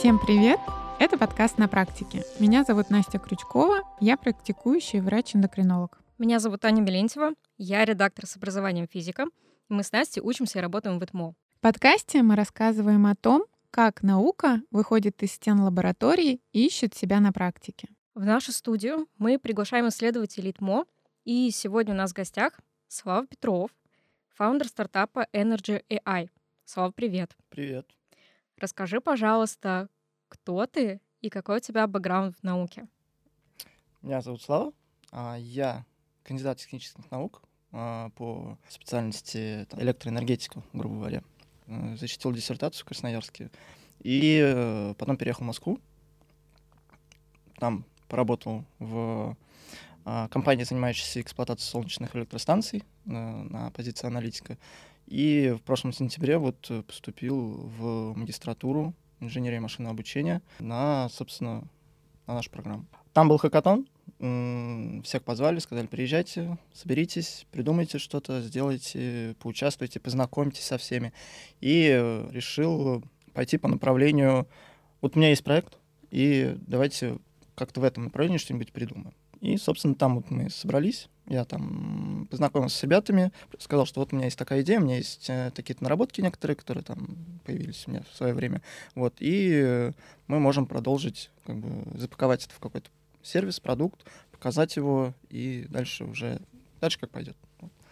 Всем привет! Это подкаст «На практике». Меня зовут Настя Крючкова, я практикующий врач-эндокринолог. Меня зовут Аня Мелентьева, я редактор с образованием физика. Мы с Настей учимся и работаем в ИТМО. В подкасте мы рассказываем о том, как наука выходит из стен лаборатории и ищет себя на практике. В нашу студию мы приглашаем исследователей ИТМО, и сегодня у нас в гостях Слава Петров, фаундер стартапа Energy AI. Слава, привет. Привет. Расскажи, пожалуйста, кто ты и какой у тебя бэкграунд в науке? Меня зовут Слава. а Я кандидат технических наук а, по специальности электроэнергетика, грубо говоря. Э, защитил диссертацию в Красноярске. И э, потом переехал в Москву. Там поработал в а, компании, занимающейся эксплуатацией солнечных электростанций э, на позиции аналитика. И в прошлом сентябре вот поступил в магистратуру инженерии машинного обучения на, собственно, на нашу программу. Там был хакатон, всех позвали, сказали, приезжайте, соберитесь, придумайте что-то, сделайте, поучаствуйте, познакомьтесь со всеми. И решил пойти по направлению, вот у меня есть проект, и давайте как-то в этом направлении что-нибудь придумаем. И, собственно, там вот мы собрались, я там познакомился с ребятами, сказал, что вот у меня есть такая идея, у меня есть э, такие-то наработки некоторые, которые там появились у меня в свое время. Вот, и мы можем продолжить, как бы, запаковать это в какой-то сервис, продукт, показать его, и дальше уже, дальше как пойдет.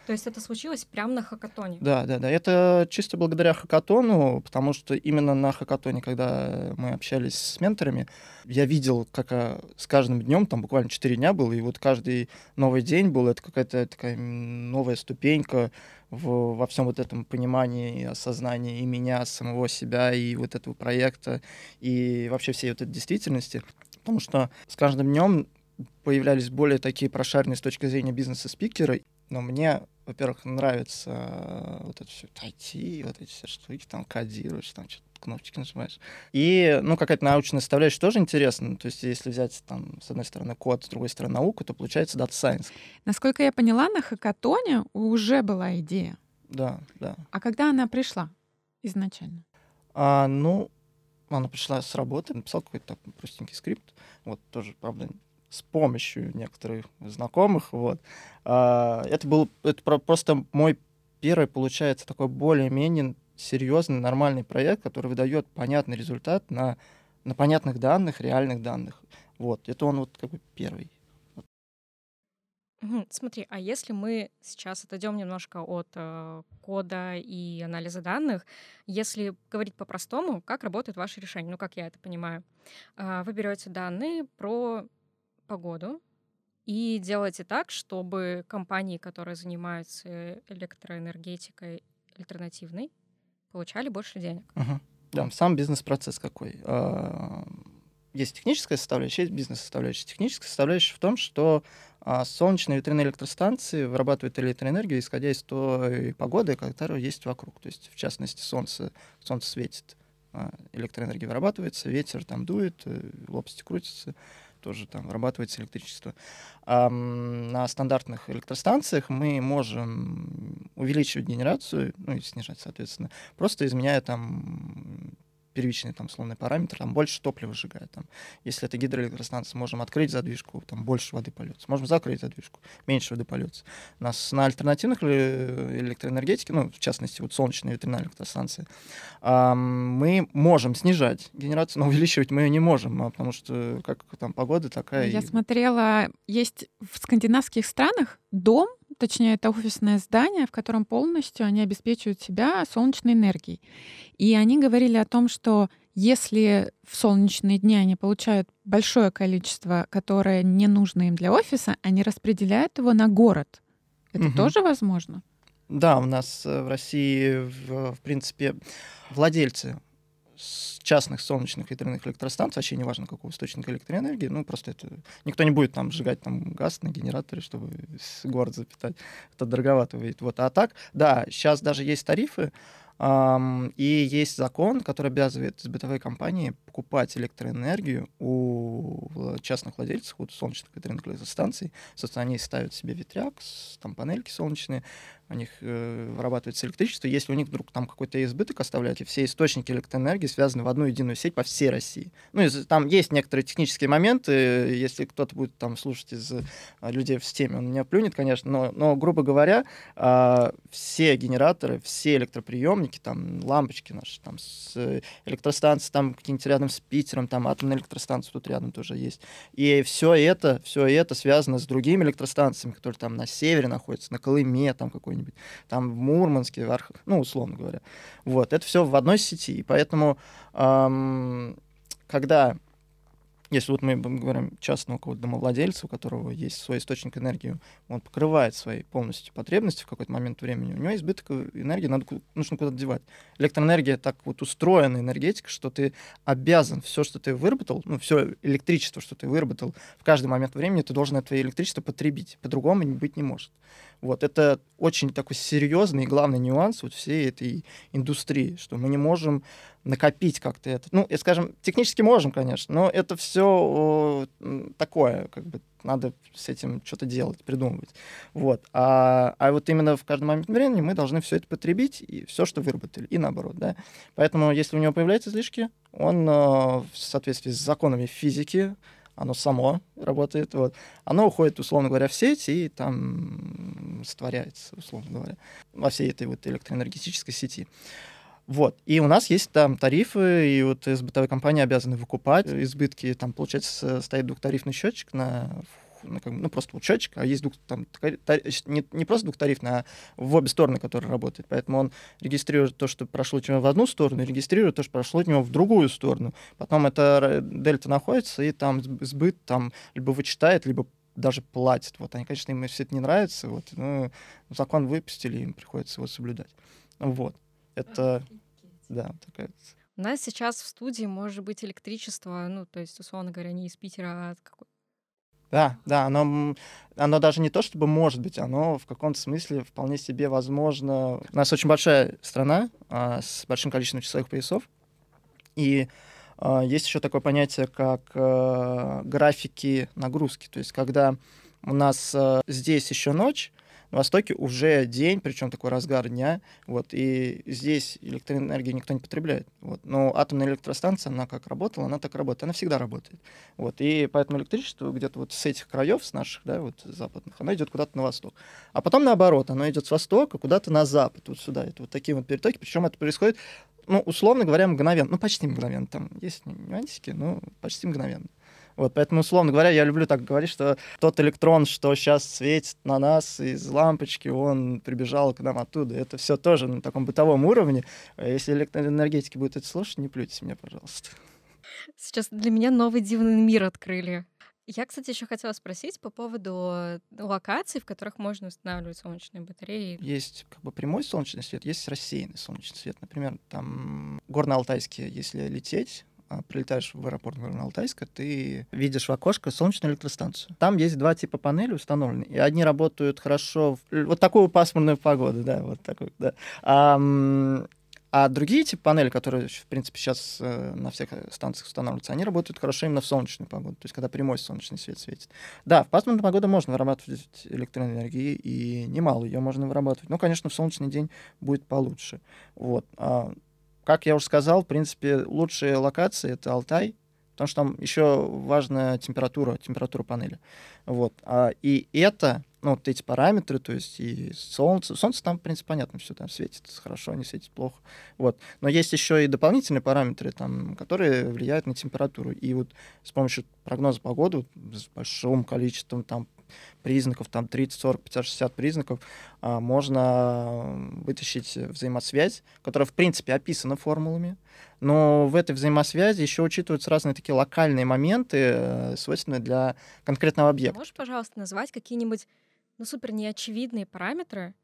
То есть это случилось прямо на хакатоне? Да, да, да. Это чисто благодаря хакатону, потому что именно на хакатоне, когда мы общались с менторами, я видел, как а, с каждым днем, там буквально 4 дня было, и вот каждый новый день был, это какая-то такая новая ступенька в, во всем вот этом понимании и осознании и меня, самого себя, и вот этого проекта, и вообще всей вот этой действительности. Потому что с каждым днем появлялись более такие прошаренные с точки зрения бизнеса спикеры, но мне во-первых, нравится э, вот это все IT, вот эти все штуки, там кодируешь, там что-то кнопочки нажимаешь. И, ну, какая-то научная составляющая тоже интересна. То есть, если взять, там, с одной стороны код, с другой стороны науку, то получается Data Science. Насколько я поняла, на хакатоне уже была идея. Да, да. А когда она пришла изначально? А, ну, она пришла с работы, написал какой-то простенький скрипт. Вот тоже, правда, с помощью некоторых знакомых. Вот. А, это был это просто мой первый, получается, такой более-менее серьезный, нормальный проект, который выдает понятный результат на, на понятных данных, реальных данных. Вот. Это он вот как бы первый. Смотри, а если мы сейчас отойдем немножко от э, кода и анализа данных, если говорить по-простому, как работает ваше решение, ну как я это понимаю, э, вы берете данные про погоду и делайте так, чтобы компании, которые занимаются электроэнергетикой альтернативной, получали больше денег. Угу. Да, сам бизнес-процесс какой. А, есть техническая составляющая, есть бизнес-составляющая. Техническая составляющая в том, что а, солнечные ветряные электростанции вырабатывают электроэнергию, исходя из той погоды, которая есть вокруг. То есть, в частности, солнце, солнце светит, а, электроэнергия вырабатывается, ветер там дует, э, лопасти крутятся, тоже там вырабатывается электричество. А на стандартных электростанциях мы можем увеличивать генерацию, ну и снижать, соответственно, просто изменяя там первичный там условный параметр, там больше топлива сжигает. Там. Если это гидроэлектростанция, можем открыть задвижку, там больше воды польется. Можем закрыть задвижку, меньше воды польется. У нас на альтернативных электроэнергетике, ну, в частности, вот солнечная ветряная электростанция, мы можем снижать генерацию, но увеличивать мы ее не можем, а потому что как там погода такая. Я и... смотрела, есть в скандинавских странах дом, точнее, это офисное здание, в котором полностью они обеспечивают себя солнечной энергией. И они говорили о том, что если в солнечные дни они получают большое количество, которое не нужно им для офиса, они распределяют его на город. Это угу. тоже возможно? Да, у нас э, в России, в, в принципе, владельцы частных солнечных ветряных электростанций, вообще неважно какого источника электроэнергии, ну просто это никто не будет там сжигать там газ на генераторе, чтобы город запитать, это дороговато выйдет. Вот. А так, да, сейчас даже есть тарифы, и есть закон, который обязывает бытовые компании покупать электроэнергию у частных владельцев, вот солнечных ветряных электростанций. Собственно, они ставят себе ветряк, там панельки солнечные, у них э, вырабатывается электричество. Если у них вдруг там какой-то избыток оставляют, и все источники электроэнергии связаны в одну единую сеть по всей России. Ну, и там есть некоторые технические моменты, если кто-то будет там слушать из э, людей в системе, он меня плюнет, конечно, но, но грубо говоря, э, все генераторы, все электроприемники, там, лампочки наши, там, с э, электростанции, там, какие-нибудь рядом с Питером, там, атомная электростанция тут рядом тоже есть. И все это, все это связано с другими электростанциями, которые там на севере находятся, на Колыме, там, какой какой-нибудь, там в Мурманске, в Арх... ну, условно говоря. Вот, это все в одной сети, и поэтому, эм, когда если вот мы говорим частного какого-то домовладельца, у которого есть свой источник энергии, он покрывает свои полностью потребности в какой-то момент времени, у него избыток энергии надо, нужно куда-то девать. Электроэнергия так вот устроена, энергетика, что ты обязан все, что ты выработал, ну, все электричество, что ты выработал в каждый момент времени, ты должен это электричество потребить. По-другому быть не может. Вот, это очень такой серьезный и главный нюанс вот всей этой индустрии, что мы не можем накопить как-то это. Ну, и, скажем, технически можем, конечно, но это все такое, как бы надо с этим что-то делать, придумывать. Вот. А, а вот именно в каждый момент времени мы должны все это потребить, и все, что выработали, и наоборот. Да? Поэтому, если у него появляются излишки, он э, в соответствии с законами физики, оно само работает, вот, оно уходит, условно говоря, в сеть и там створяется, условно говоря, во всей этой вот электроэнергетической сети. Вот. И у нас есть там тарифы, и вот из бытовой компании обязаны выкупать избытки. Там, получается, стоит двухтарифный счетчик на ну, как, ну, просто вот счетчик, а есть двух, там, не, не просто двухтарифный, а в обе стороны, который работает. Поэтому он регистрирует то, что прошло у него в одну сторону, регистрирует то, что прошло у него в другую сторону. Потом эта дельта находится, и там сбыт там либо вычитает, либо даже платит. Вот они, конечно, им все это не нравится, вот, ну, закон выпустили, им приходится его соблюдать. Вот. Это, да, такая у нас сейчас в студии может быть электричество, ну, то есть, условно говоря, не из Питера, а от какой да, да, оно, оно даже не то, чтобы может быть, оно в каком-то смысле вполне себе возможно. У нас очень большая страна а, с большим количеством часовых поясов, и а, есть еще такое понятие, как а, графики нагрузки, то есть когда у нас а, здесь еще ночь, на Востоке уже день, причем такой разгар дня, вот, и здесь электроэнергию никто не потребляет. Вот. Но атомная электростанция, она как работала, она так работает, она всегда работает. Вот. И поэтому электричество где-то вот с этих краев, с наших, да, вот западных, оно идет куда-то на восток. А потом наоборот, оно идет с востока куда-то на запад, вот сюда. Это вот такие вот перетоки, причем это происходит ну, условно говоря, мгновенно. Ну, почти мгновенно. Там есть нюансики, но почти мгновенно. Вот, поэтому, условно говоря, я люблю так говорить, что тот электрон, что сейчас светит на нас из лампочки, он прибежал к нам оттуда. Это все тоже на таком бытовом уровне. А если электроэнергетики будут это слушать, не плюйтесь мне, пожалуйста. Сейчас для меня новый дивный мир открыли. Я, кстати, еще хотела спросить по поводу локаций, в которых можно устанавливать солнечные батареи. Есть как бы прямой солнечный свет, есть рассеянный солнечный свет. Например, там Горно-Алтайске, если лететь, прилетаешь в аэропорт Горно-Алтайска, ты видишь в окошко солнечную электростанцию. Там есть два типа панелей установлены, и одни работают хорошо в вот такую пасмурную погоду, да, вот такую, да. А, а другие типы панели, которые, в принципе, сейчас э, на всех станциях устанавливаются, они работают хорошо именно в солнечную погоду, то есть когда прямой солнечный свет светит. Да, в пасмурную погоду можно вырабатывать электроэнергии, и немало ее можно вырабатывать. Но, конечно, в солнечный день будет получше. Вот. А как я уже сказал, в принципе, лучшие локации — это Алтай, потому что там еще важная температура, температура панели. Вот. А, и это, ну, вот эти параметры, то есть и солнце, солнце там, в принципе, понятно, все там светит хорошо, не светит плохо. Вот. Но есть еще и дополнительные параметры, там, которые влияют на температуру. И вот с помощью прогноза погоды, с большим количеством там признаков, там 30, 40, 50, 60 признаков, а, можно вытащить взаимосвязь, которая, в принципе, описана формулами, но в этой взаимосвязи еще учитываются разные такие локальные моменты, э, свойственные для конкретного объекта. Можешь, пожалуйста, назвать какие-нибудь ну, супер неочевидные параметры,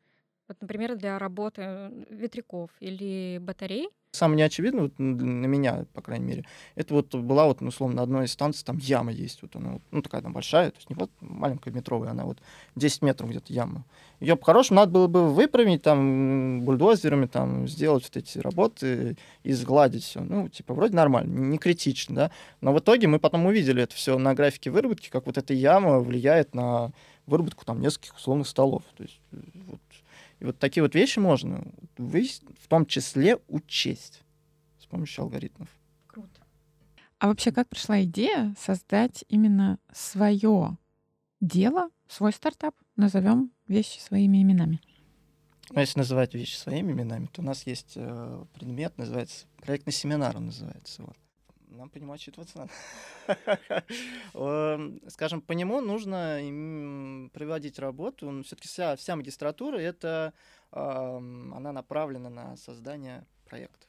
вот, например, для работы э, ветряков или батарей, Самое неочевидное вот, на меня, по крайней мере, это вот была вот, ну, условно, на одной из станций там яма есть, вот она, ну, такая там большая, то есть не вот маленькая метровая, она вот 10 метров где-то яма. Ее по-хорошему надо было бы выпрямить там бульдозерами, там сделать вот эти работы и сгладить все. Ну, типа, вроде нормально, не критично, да. Но в итоге мы потом увидели это все на графике выработки, как вот эта яма влияет на выработку там нескольких условных столов. То есть вот, И вот такие вот вещи можно вы, в том числе учесть с помощью алгоритмов. Круто. А вообще, как пришла идея создать именно свое дело, свой стартап? Назовем вещи своими именами. Ну, если называть вещи своими именами, то у нас есть э, предмет, называется проектный семинар, он называется. Вот. Нам по нему отчитываться надо. Эм, скажем, по нему нужно проводить работу. Все-таки вся, вся магистратура это она направлена на создание проектов.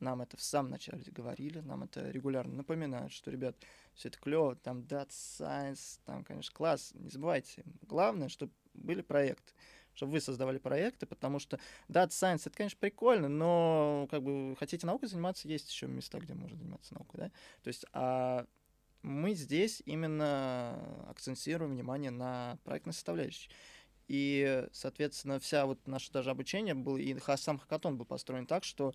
Нам это в самом начале говорили, нам это регулярно напоминают, что, ребят, все это клево, там Data Science, там, конечно, класс, не забывайте. Главное, чтобы были проекты чтобы вы создавали проекты, потому что Data Science это, конечно, прикольно, но как бы хотите наукой заниматься, есть еще места, где можно заниматься наукой, да? То есть, а мы здесь именно акцентируем внимание на проектной составляющей. И, соответственно, вся вот наше даже обучение было, и сам хакатон был построен так, что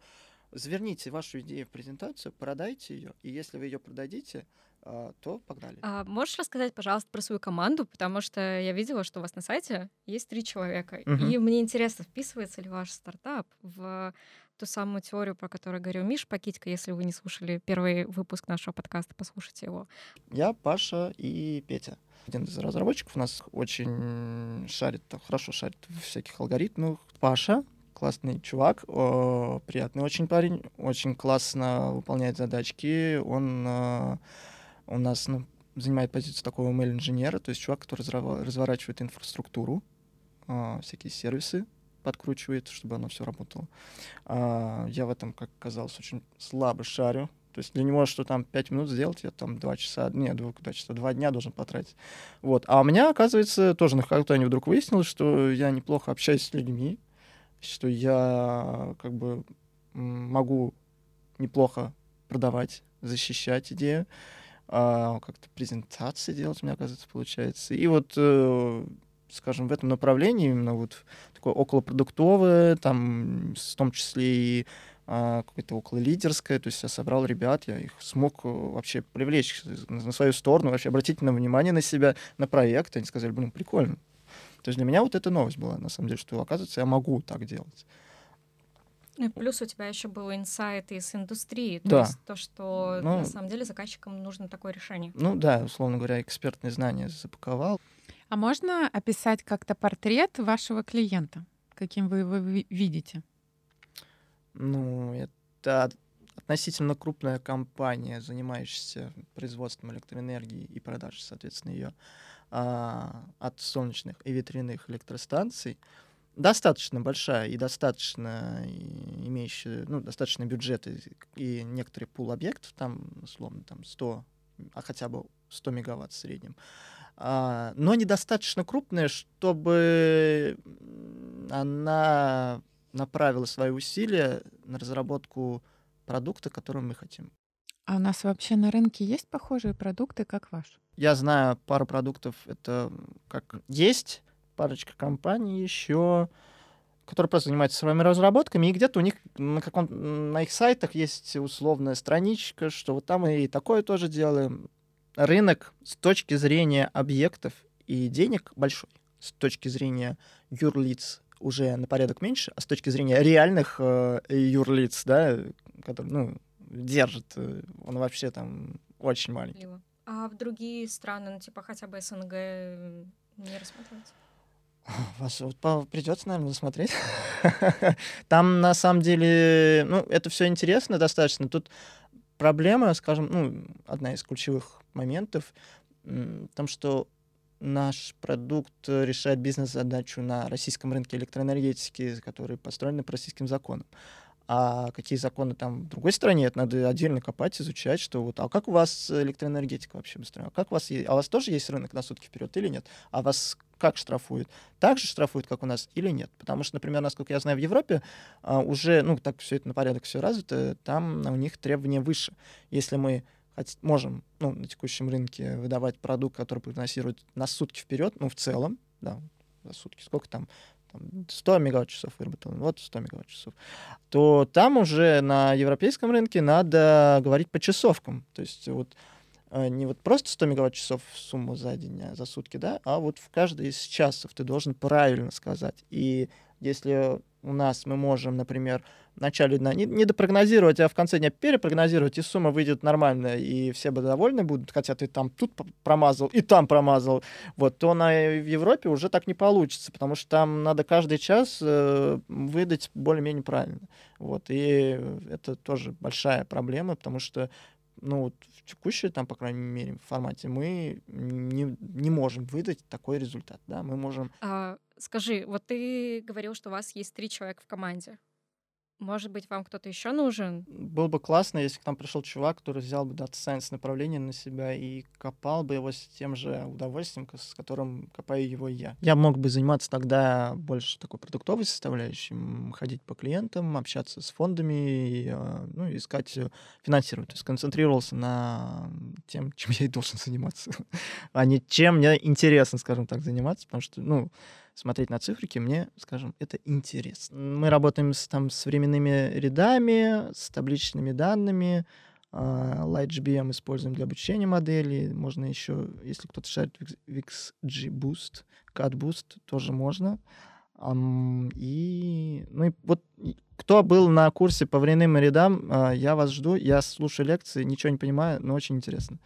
заверните вашу идею в презентацию, продайте ее, и если вы ее продадите, то погнали. А можешь рассказать, пожалуйста, про свою команду, потому что я видела, что у вас на сайте есть три человека, угу. и мне интересно, вписывается ли ваш стартап в ту самую теорию, про которую говорил Миш Пакитько. Если вы не слушали первый выпуск нашего подкаста, послушайте его. Я, Паша и Петя. Один из разработчиков у нас очень шарит, хорошо шарит в всяких алгоритмах. Паша, классный чувак, о, приятный очень парень, очень классно выполняет задачки. Он э, у нас ну, занимает позицию такого ML-инженера, то есть чувак, который разворачивает инфраструктуру, э, всякие сервисы подкручивает, чтобы оно все работало. А, я в этом, как оказалось, очень слабо шарю. То есть для него, что там 5 минут сделать, я там 2 часа, нет, 2, 2 часа, 2 дня должен потратить. Вот. А у меня, оказывается, тоже на хакатоне вдруг выяснилось, что я неплохо общаюсь с людьми, что я как бы могу неплохо продавать, защищать идею, а, как-то презентации делать, мне оказывается, получается. И вот, э, скажем, в этом направлении, именно вот такое околопродуктовое, там, в том числе и а, какое-то около лидерское, то есть я собрал ребят, я их смог э, вообще привлечь на свою сторону, вообще обратить на внимание на себя, на проект, они сказали, блин, прикольно. То есть для меня вот эта новость была, на самом деле, что, оказывается, я могу так делать. Ну и плюс у тебя еще был инсайт из индустрии, то да. есть то, что ну, на самом деле заказчикам нужно такое решение. Ну да, условно говоря, экспертные знания запаковал. А можно описать как-то портрет вашего клиента, каким вы его видите? Ну, это относительно крупная компания, занимающаяся производством электроэнергии и продажей, соответственно, ее а, от солнечных и ветряных электростанций достаточно большая и достаточно имеющая, ну, достаточно бюджет и, и некоторый пул объектов, там, условно, там 100, а хотя бы 100 мегаватт в среднем, а, но недостаточно крупная, чтобы она направила свои усилия на разработку продукта, который мы хотим. А у нас вообще на рынке есть похожие продукты, как ваш? Я знаю пару продуктов, это как есть, парочка компаний еще, которые просто занимаются своими разработками, и где-то у них на, каком, на их сайтах есть условная страничка, что вот там и такое тоже делаем. Рынок с точки зрения объектов и денег большой, с точки зрения юрлиц уже на порядок меньше, а с точки зрения реальных э, юрлиц, да, которые, ну, держит, э, он вообще там очень маленький. А в другие страны, ну, типа хотя бы СНГ, не рассматривается? Вас вот придется, наверное, смотреть. Там на самом деле, ну, это все интересно достаточно. Тут проблема, скажем, ну, одна из ключевых моментов, в том, что наш продукт решает бизнес-задачу на российском рынке электроэнергетики, который построен по российским законам. А какие законы там в другой стране, это надо отдельно копать, изучать, что вот, а как у вас электроэнергетика вообще устроена? А как у вас, а у вас тоже есть рынок на сутки вперед или нет? А вас как штрафуют? Так же штрафуют, как у нас, или нет? Потому что, например, насколько я знаю, в Европе а, уже, ну, так все это на порядок все развито, там у них требования выше. Если мы можем ну, на текущем рынке выдавать продукт, который прогнозирует на сутки вперед, ну, в целом, да, за сутки, сколько там, там 100 мегаватт-часов выработал, вот 100 мегаватт-часов, то там уже на европейском рынке надо говорить по часовкам. То есть вот э, не вот просто 100 мегаватт-часов сумму за день, а за сутки, да, а вот в каждый из часов ты должен правильно сказать. И если у нас мы можем, например, в начале дня не, не допрогнозировать, а в конце дня перепрогнозировать, и сумма выйдет нормальная, и все бы довольны будут, хотя ты там тут промазал и там промазал, вот, то на, в Европе уже так не получится, потому что там надо каждый час э, выдать более-менее правильно. Вот, и это тоже большая проблема, потому что ну, в текущей, там, по крайней мере, формате мы не, не можем выдать такой результат, да, мы можем... А, скажи, вот ты говорил, что у вас есть три человека в команде. Может быть, вам кто-то еще нужен? Было бы классно, если к нам пришел чувак, который взял бы Data Science направление на себя и копал бы его с тем же удовольствием, с которым копаю его я. Я мог бы заниматься тогда больше такой продуктовой составляющей, ходить по клиентам, общаться с фондами, и, а, ну, искать э, финансировать. То есть концентрировался на тем, чем я и должен заниматься, а не чем мне интересно, скажем так, заниматься, потому что, ну, смотреть на цифрики, мне, скажем, это интересно. Мы работаем с, там, с временными рядами, с табличными данными, Uh, LightGBM используем для обучения моделей. Можно еще, если кто-то шарит в XGBoost, CADBoost, тоже можно. Um, и, ну и вот кто был на курсе по временным рядам, uh, я вас жду. Я слушаю лекции, ничего не понимаю, но очень интересно.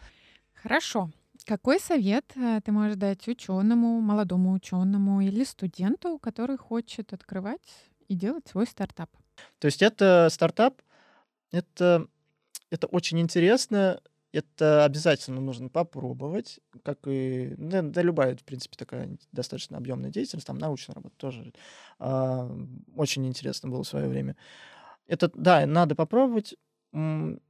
Хорошо. Какой совет э, ты можешь дать ученому, молодому ученому или студенту, который хочет открывать и делать свой стартап? То есть это стартап, это, это очень интересно, это обязательно нужно попробовать, как и да, да любая, в принципе, такая достаточно объемная деятельность, там научная работа тоже э, очень интересно было в свое время. Это, да, надо попробовать,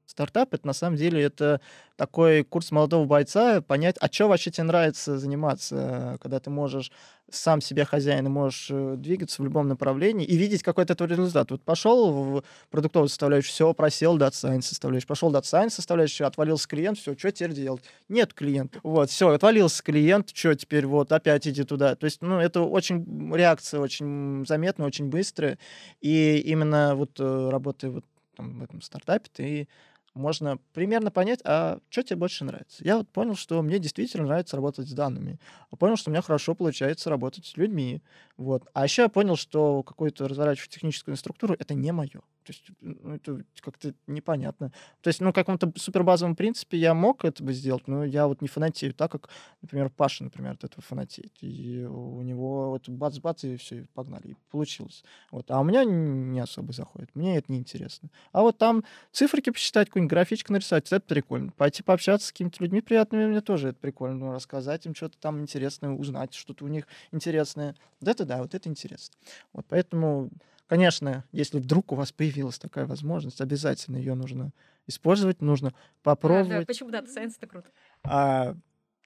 стартап это на самом деле это такой курс молодого бойца, понять, а что вообще тебе нравится заниматься, когда ты можешь сам себе хозяин и можешь э, двигаться в любом направлении и видеть какой-то твой результат. Вот пошел в продуктовую составляющую, все, просел Data Science составляющую, пошел Data Science составляющую, отвалился клиент, все, что теперь делать? Нет клиента. Вот, все, отвалился клиент, что теперь, вот, опять иди туда. То есть, ну, это очень, реакция очень заметная, очень быстрая, и именно вот э, работая вот там, в этом стартапе, ты можно примерно понять, а что тебе больше нравится. Я вот понял, что мне действительно нравится работать с данными. А понял, что у меня хорошо получается работать с людьми. Вот. А еще я понял, что какую-то разворачивать техническую структуру — это не мое. То есть ну, это как-то непонятно. То есть, ну, каком-то супербазовом принципе я мог это бы сделать, но я вот не фанатею так, как, например, Паша, например, от этого фанатеет. И у него вот бац-бац, и все, и погнали. И получилось. Вот. А у меня не особо заходит. Мне это неинтересно. А вот там циферки посчитать, какую-нибудь графичку нарисовать, это прикольно. Пойти пообщаться с какими-то людьми приятными, мне тоже это прикольно. Ну, рассказать им что-то там интересное, узнать что-то у них интересное. Вот это да, вот это интересно. Вот поэтому Конечно, если вдруг у вас появилась такая возможность, обязательно ее нужно использовать, нужно попробовать. А, да, почему Data Science это круто? А,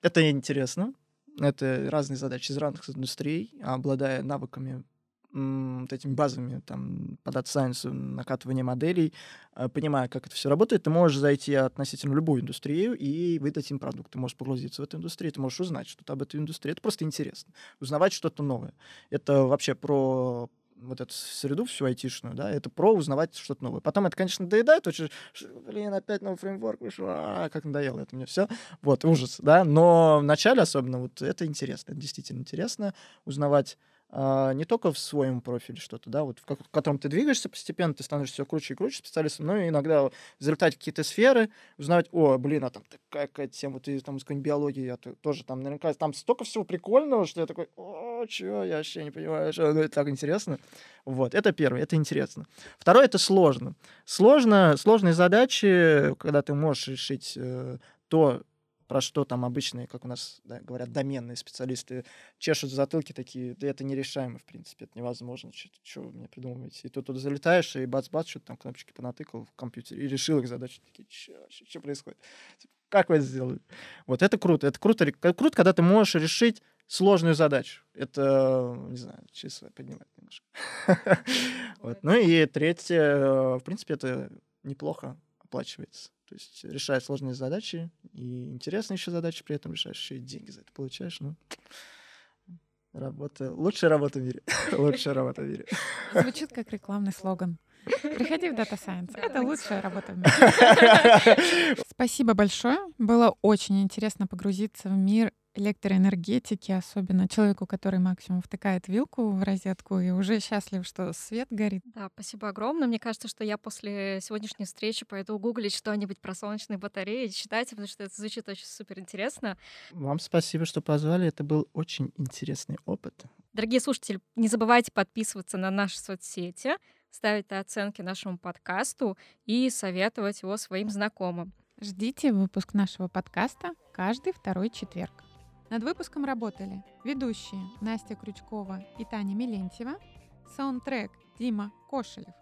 это интересно. Это разные задачи из разных индустрий, обладая навыками вот этими базовыми там, по Data Science, накатывания моделей, а, понимая, как это все работает, ты можешь зайти относительно любую индустрию и выдать им продукт. Ты можешь погрузиться в эту индустрию, ты можешь узнать что-то об этой индустрии. Это просто интересно. Узнавать что-то новое. Это вообще про вот эту среду всю айтишную, да, это про узнавать что-то новое. Потом это, конечно, доедает, очень, блин, опять новый фреймворк вышел, а, как надоело это мне все. Вот, ужас, да, но в начале особенно вот это интересно, это действительно интересно узнавать не только в своем профиле что-то, да, вот в, как, в котором ты двигаешься постепенно, ты становишься все круче и круче специалистом, но иногда результате какие-то сферы узнавать, о, блин, а там такая какая тема, ты там из какой-нибудь биологии, я тоже там наверняка, там столько всего прикольного, что я такой, о, чё, я вообще не понимаю, что ну, это так интересно. Вот, это первое, это интересно. Второе, это сложно. Сложно, сложные задачи, когда ты можешь решить э, то, про что там обычные, как у нас да, говорят, доменные специалисты чешут затылки такие, да это нерешаемо, в принципе, это невозможно, что вы мне придумываете. И тут туда залетаешь, и бац-бац, что-то там кнопочки понатыкал в компьютере и решил их задачи. Такие, что происходит? Типа, как вы это сделали? Вот это круто. Это круто, круто, когда ты можешь решить сложную задачу. Это, не знаю, числа поднимать немножко. вот. Ну и третье, в принципе, это неплохо оплачивается. То есть решаешь сложные задачи и интересные еще задачи, при этом решаешь еще и деньги за это получаешь. Ну, работа, лучшая работа в мире. лучшая работа в мире. Звучит как рекламный слоган. Приходи в Data Science. Это лучшая работа в мире. Спасибо большое. Было очень интересно погрузиться в мир электроэнергетики, особенно человеку, который максимум втыкает вилку в розетку и уже счастлив, что свет горит. Да, спасибо огромное. Мне кажется, что я после сегодняшней встречи пойду гуглить что-нибудь про солнечные батареи, читать, потому что это звучит очень супер интересно. Вам спасибо, что позвали. Это был очень интересный опыт. Дорогие слушатели, не забывайте подписываться на наши соцсети, ставить оценки нашему подкасту и советовать его своим знакомым. Ждите выпуск нашего подкаста каждый второй четверг. Над выпуском работали ведущие Настя Крючкова и Таня Милентьева, саундтрек Дима Кошелев,